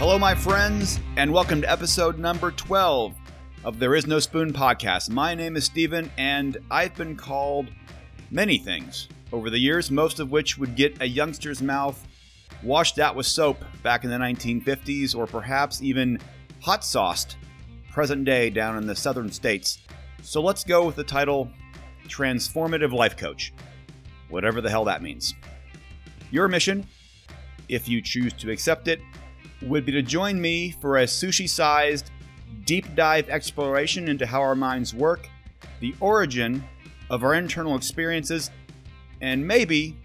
Hello, my friends, and welcome to episode number 12 of There Is No Spoon podcast. My name is Steven, and I've been called many things over the years, most of which would get a youngster's mouth washed out with soap back in the 1950s, or perhaps even hot sauced present day down in the southern states. So let's go with the title Transformative Life Coach, whatever the hell that means. Your mission, if you choose to accept it, would be to join me for a sushi sized deep dive exploration into how our minds work, the origin of our internal experiences, and maybe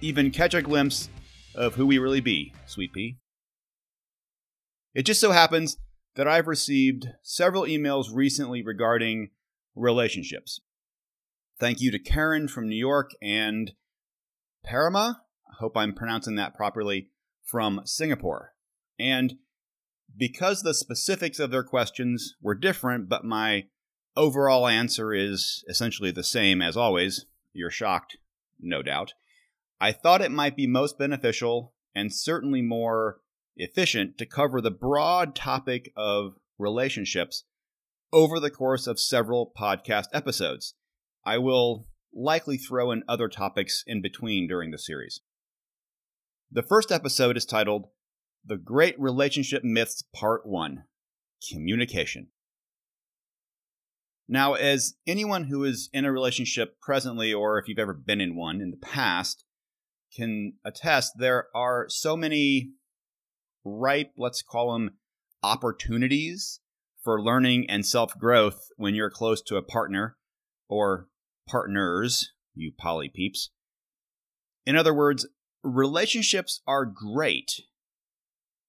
even catch a glimpse of who we really be, Sweet Pea. It just so happens that I've received several emails recently regarding relationships. Thank you to Karen from New York and Parama, I hope I'm pronouncing that properly, from Singapore. And because the specifics of their questions were different, but my overall answer is essentially the same as always, you're shocked, no doubt, I thought it might be most beneficial and certainly more efficient to cover the broad topic of relationships over the course of several podcast episodes. I will likely throw in other topics in between during the series. The first episode is titled the Great Relationship Myths Part 1 Communication. Now, as anyone who is in a relationship presently, or if you've ever been in one in the past, can attest, there are so many ripe, let's call them opportunities for learning and self growth when you're close to a partner or partners, you poly peeps. In other words, relationships are great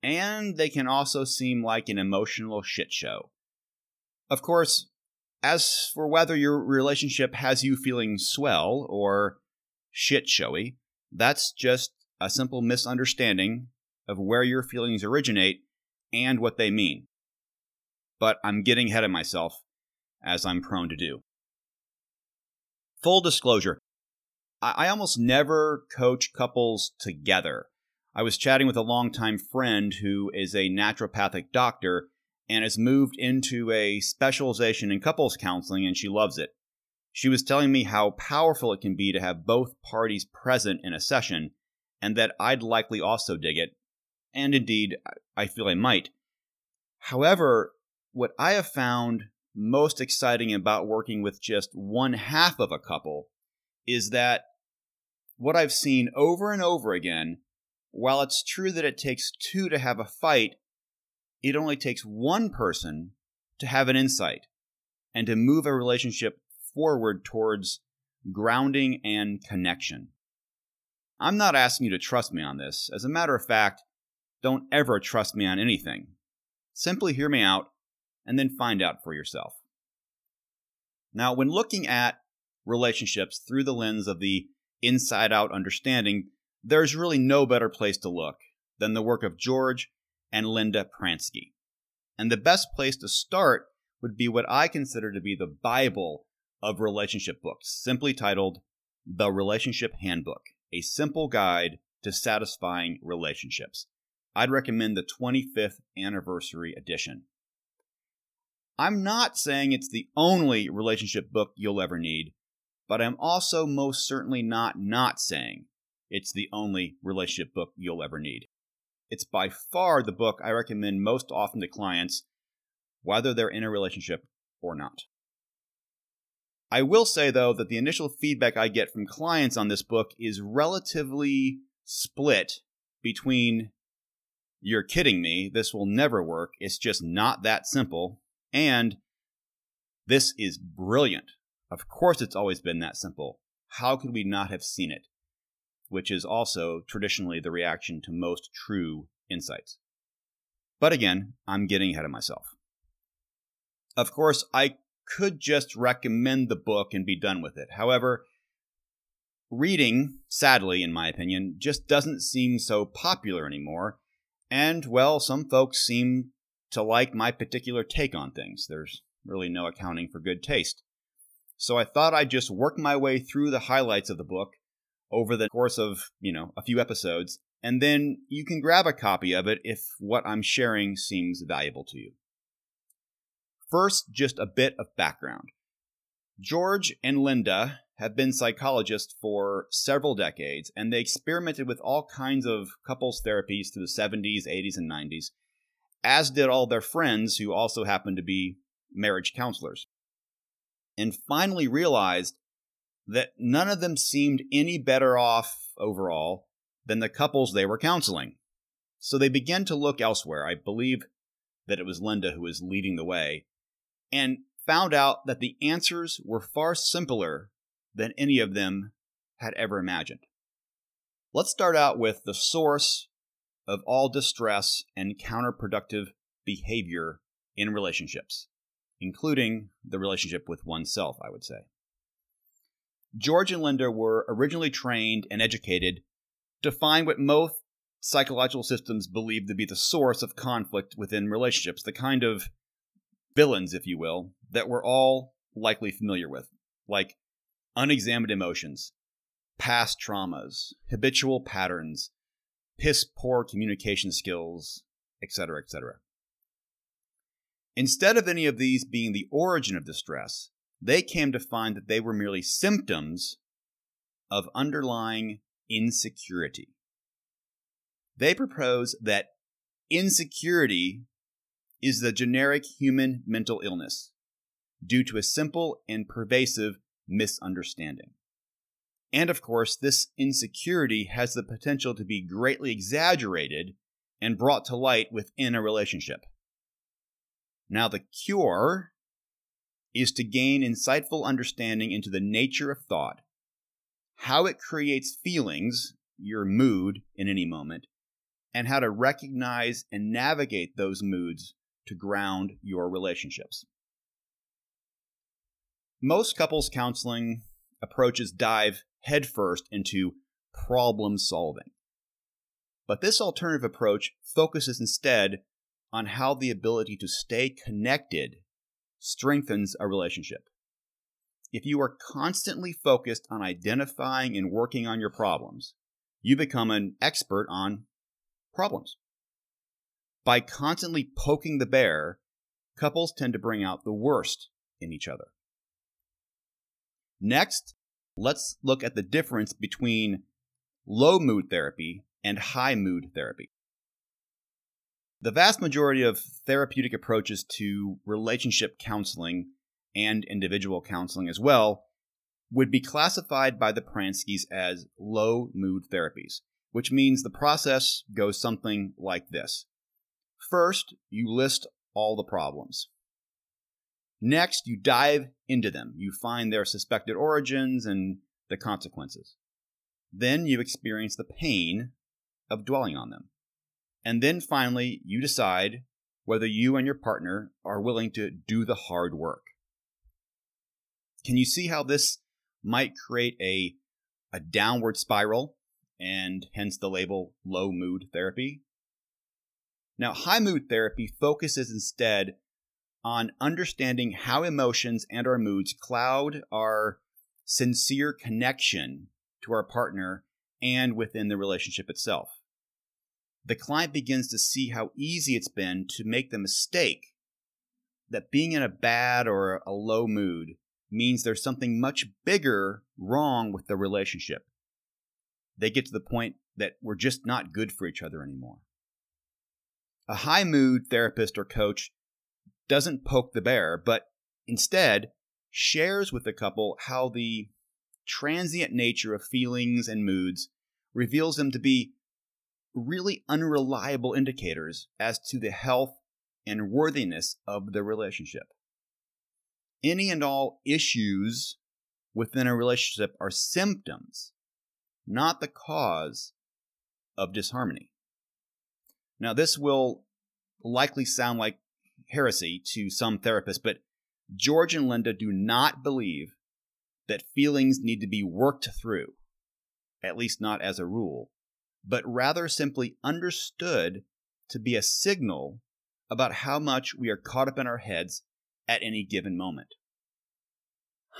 and they can also seem like an emotional shit show. Of course, as for whether your relationship has you feeling swell or shit showy, that's just a simple misunderstanding of where your feelings originate and what they mean. But I'm getting ahead of myself, as I'm prone to do. Full disclosure I, almost never coach couples together. I was chatting with a longtime friend who is a naturopathic doctor and has moved into a specialization in couples counseling, and she loves it. She was telling me how powerful it can be to have both parties present in a session, and that I'd likely also dig it. And indeed, I feel I might. However, what I have found most exciting about working with just one half of a couple is that what I've seen over and over again while it's true that it takes two to have a fight, it only takes one person to have an insight and to move a relationship forward towards grounding and connection. I'm not asking you to trust me on this. As a matter of fact, don't ever trust me on anything. Simply hear me out and then find out for yourself. Now, when looking at relationships through the lens of the inside out understanding, there's really no better place to look than the work of George and Linda Pransky. And the best place to start would be what I consider to be the Bible of relationship books, simply titled The Relationship Handbook, a simple guide to satisfying relationships. I'd recommend the 25th anniversary edition. I'm not saying it's the only relationship book you'll ever need, but I'm also most certainly not not saying it's the only relationship book you'll ever need. It's by far the book I recommend most often to clients, whether they're in a relationship or not. I will say, though, that the initial feedback I get from clients on this book is relatively split between, you're kidding me, this will never work, it's just not that simple, and this is brilliant. Of course, it's always been that simple. How could we not have seen it? Which is also traditionally the reaction to most true insights. But again, I'm getting ahead of myself. Of course, I could just recommend the book and be done with it. However, reading, sadly, in my opinion, just doesn't seem so popular anymore. And, well, some folks seem to like my particular take on things. There's really no accounting for good taste. So I thought I'd just work my way through the highlights of the book over the course of, you know, a few episodes and then you can grab a copy of it if what I'm sharing seems valuable to you. First, just a bit of background. George and Linda have been psychologists for several decades, and they experimented with all kinds of couples therapies through the 70s, 80s, and 90s, as did all their friends who also happened to be marriage counselors. And finally realized that none of them seemed any better off overall than the couples they were counseling. So they began to look elsewhere. I believe that it was Linda who was leading the way, and found out that the answers were far simpler than any of them had ever imagined. Let's start out with the source of all distress and counterproductive behavior in relationships, including the relationship with oneself, I would say. George and Linda were originally trained and educated to find what most psychological systems believe to be the source of conflict within relationships, the kind of villains, if you will, that we're all likely familiar with, like unexamined emotions, past traumas, habitual patterns, piss poor communication skills, etc., etc. Instead of any of these being the origin of distress, they came to find that they were merely symptoms of underlying insecurity. They propose that insecurity is the generic human mental illness due to a simple and pervasive misunderstanding. And of course, this insecurity has the potential to be greatly exaggerated and brought to light within a relationship. Now, the cure is to gain insightful understanding into the nature of thought, how it creates feelings, your mood in any moment, and how to recognize and navigate those moods to ground your relationships. Most couples counseling approaches dive headfirst into problem solving. But this alternative approach focuses instead on how the ability to stay connected strengthens a relationship. If you are constantly focused on identifying and working on your problems, you become an expert on problems. By constantly poking the bear, couples tend to bring out the worst in each other. Next, let's look at the difference between low mood therapy and high mood therapy. The vast majority of therapeutic approaches to relationship counseling and individual counseling as well would be classified by the Pranskys as low mood therapies, which means the process goes something like this. First, you list all the problems. Next, you dive into them. You find their suspected origins and the consequences. Then you experience the pain of dwelling on them. And then finally, you decide whether you and your partner are willing to do the hard work. Can you see how this might create a, a downward spiral and hence the label low mood therapy? Now, high mood therapy focuses instead on understanding how emotions and our moods cloud our sincere connection to our partner and within the relationship itself. The client begins to see how easy it's been to make the mistake that being in a bad or a low mood means there's something much bigger wrong with the relationship. They get to the point that we're just not good for each other anymore. A high mood therapist or coach doesn't poke the bear, but instead shares with the couple how the transient nature of feelings and moods reveals them to be really unreliable indicators as to the health and worthiness of the relationship. Any and all issues within a relationship are symptoms, not the cause of disharmony. Now, this will likely sound like heresy to some therapists, but George and Linda do not believe that feelings need to be worked through, at least not as a rule, but rather simply understood to be a signal about how much we are caught up in our heads at any given moment.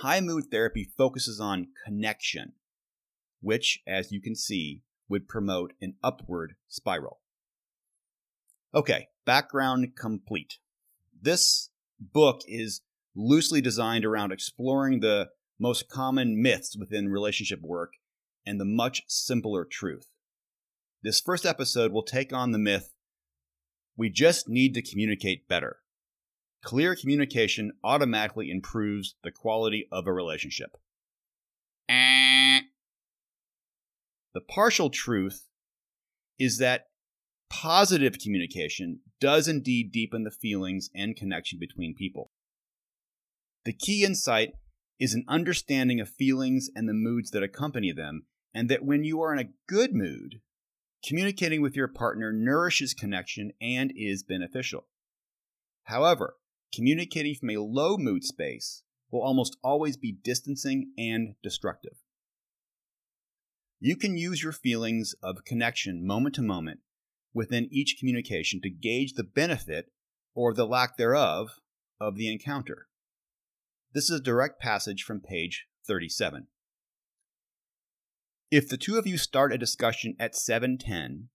High mood therapy focuses on connection, which, as you can see, would promote an upward spiral. Okay, background complete. This book is loosely designed around exploring the most common myths within relationship work and the much simpler truth. This first episode will take on the myth we just need to communicate better. Clear communication automatically improves the quality of a relationship. Eh. The partial truth is that positive communication does indeed deepen the feelings and connection between people. The key insight is an understanding of feelings and the moods that accompany them, and that when you are in a good mood, communicating with your partner nourishes connection and is beneficial. However, communicating from a low mood space will almost always be distancing and destructive. You can use your feelings of connection moment to moment within each communication to gauge the benefit or the lack thereof of the encounter. This is a direct passage from page 37. If the two of you start a discussion at 7:10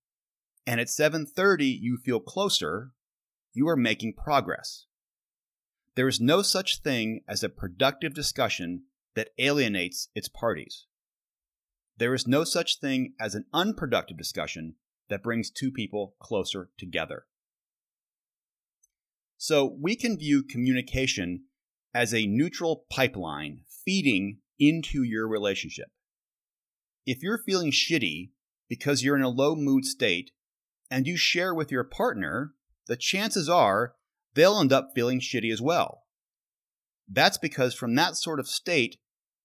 and at 7:30 you feel closer, you are making progress. There is no such thing as a productive discussion that alienates its parties. There is no such thing as an unproductive discussion that brings two people closer together. So we can view communication as a neutral pipeline feeding into your relationship. If you're feeling shitty because you're in a low mood state and you share with your partner, the chances are they'll end up feeling shitty as well. That's because from that sort of state,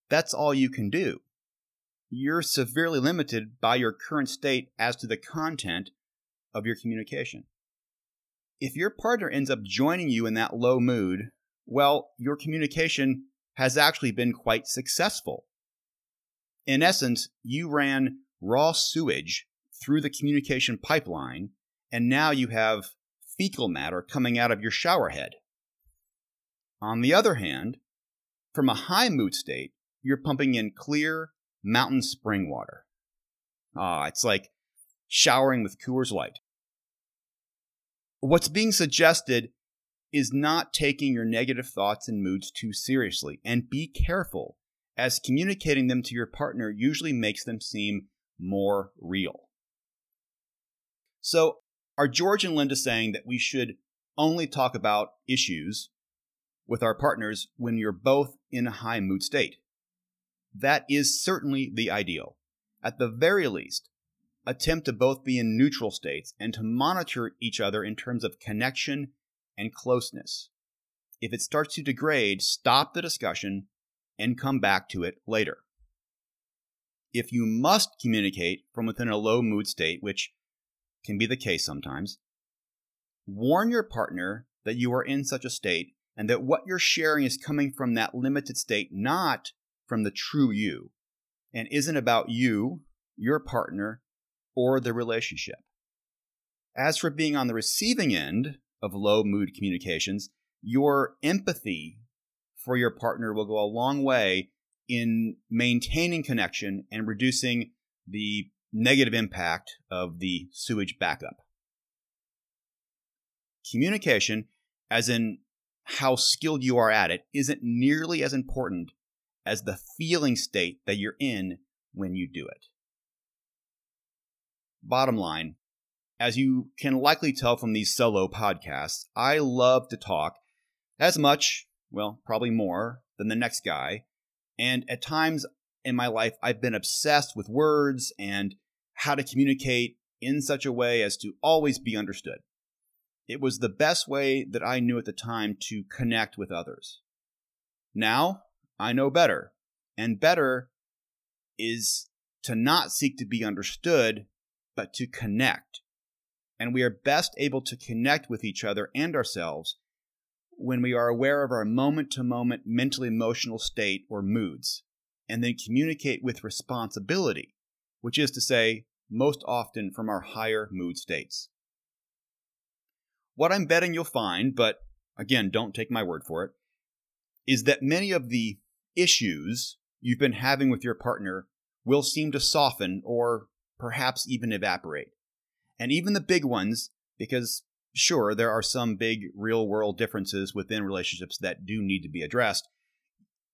that's all you can do. You're severely limited by your current state as to the content of your communication. If your partner ends up joining you in that low mood, well, your communication has actually been quite successful. In essence, you ran raw sewage through the communication pipeline, and now you have fecal matter coming out of your shower head. On the other hand, from a high mood state, you're pumping in clear mountain spring water. Ah, it's like showering with Coors Light. What's being suggested is not taking your negative thoughts and moods too seriously, and be careful, as communicating them to your partner usually makes them seem more real. So, are George and Linda saying that we should only talk about issues with our partners when you're both in a high mood state? That is certainly the ideal. At the very least, attempt to both be in neutral states and to monitor each other in terms of connection and closeness. If it starts to degrade, stop the discussion and come back to it later. If you must communicate from within a low mood state, which can be the case sometimes. Warn your partner that you are in such a state and that what you're sharing is coming from that limited state, not from the true you, and isn't about you, your partner, or the relationship. As for being on the receiving end of low mood communications, your empathy for your partner will go a long way in maintaining connection and reducing the negative impact of the sewage backup. Communication, as in how skilled you are at it, isn't nearly as important as the feeling state that you're in when you do it. Bottom line, as you can likely tell from these solo podcasts, I love to talk as much, well, probably more, than the next guy. And at times in my life, I've been obsessed with words and how to communicate in such a way as to always be understood. It was the best way that I knew at the time to connect with others. Now, I know better, and better is to not seek to be understood, but to connect. And we are best able to connect with each other and ourselves when we are aware of our moment to moment mental emotional state or moods, and then communicate with responsibility which is to say, most often from our higher mood states. What I'm betting you'll find, but again, don't take my word for it, is that many of the issues you've been having with your partner will seem to soften or perhaps even evaporate. And even the big ones, because sure, there are some big real world differences within relationships that do need to be addressed,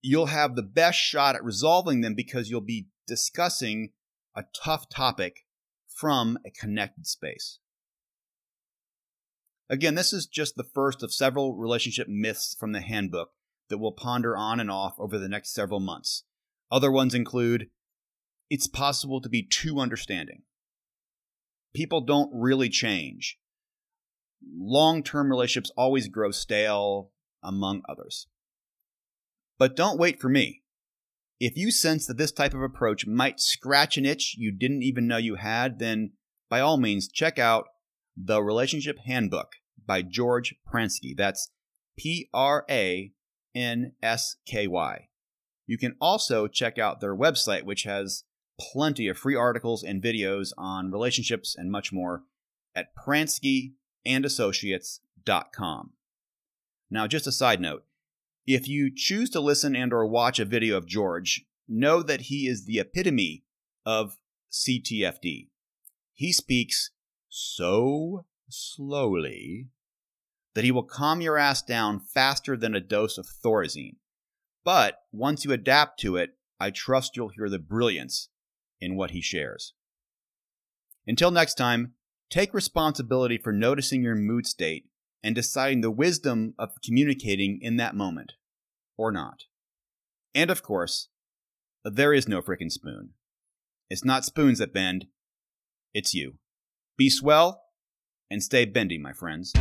you'll have the best shot at resolving them because you'll be discussing a tough topic from a connected space. Again, this is just the first of several relationship myths from the handbook that we'll ponder on and off over the next several months. Other ones include it's possible to be too understanding. People don't really change. Long term relationships always grow stale, among others. But don't wait for me. If you sense that this type of approach might scratch an itch you didn't even know you had, then by all means check out The Relationship Handbook by George Pransky. That's P R A N S K Y. You can also check out their website, which has plenty of free articles and videos on relationships and much more at pranskyandAssociates.com. Now, just a side note if you choose to listen and or watch a video of George, know that he is the epitome of CTFD. He speaks so slowly that he will calm your ass down faster than a dose of Thorazine. But once you adapt to it, I trust you'll hear the brilliance in what he shares. Until next time, take responsibility for noticing your mood state and deciding the wisdom of communicating in that moment, or not. And of course, there is no frickin' spoon. It's not spoons that bend, it's you. Be swell and stay bendy, my friends.